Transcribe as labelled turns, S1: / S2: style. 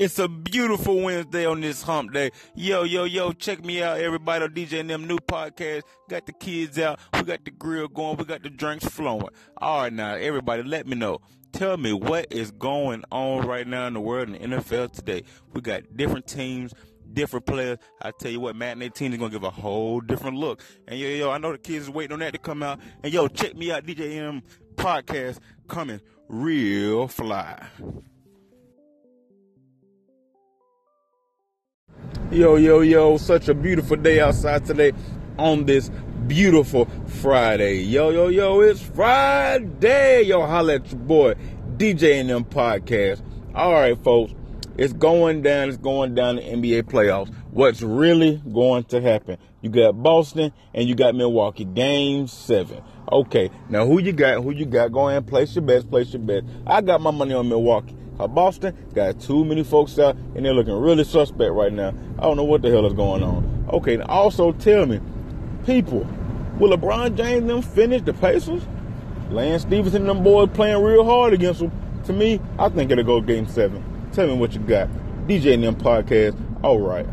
S1: It's a beautiful Wednesday on this hump day. Yo, yo, yo, check me out, everybody on DJ and them new podcast. Got the kids out. We got the grill going. We got the drinks flowing. All right, now, everybody, let me know. Tell me what is going on right now in the world in the NFL today. We got different teams, different players. I tell you what, Matt and their team is gonna give a whole different look. And yo, yo, I know the kids is waiting on that to come out. And yo, check me out, DJM podcast coming real fly. Yo, yo, yo, such a beautiful day outside today on this beautiful Friday. Yo, yo, yo, it's Friday. Yo, holla at your boy, DJ and them podcast. All right, folks, it's going down, it's going down the NBA playoffs. What's really going to happen? You got Boston and you got Milwaukee, game seven. Okay, now who you got? Who you got? Go and place your bets, place your bets. I got my money on Milwaukee. Boston got too many folks out and they're looking really suspect right now. I don't know what the hell is going on. Okay, now also tell me, people, will LeBron James them finish the Pacers? Lance Stephenson and them boys playing real hard against them. To me, I think it'll go game seven. Tell me what you got. DJ and them podcast. All right.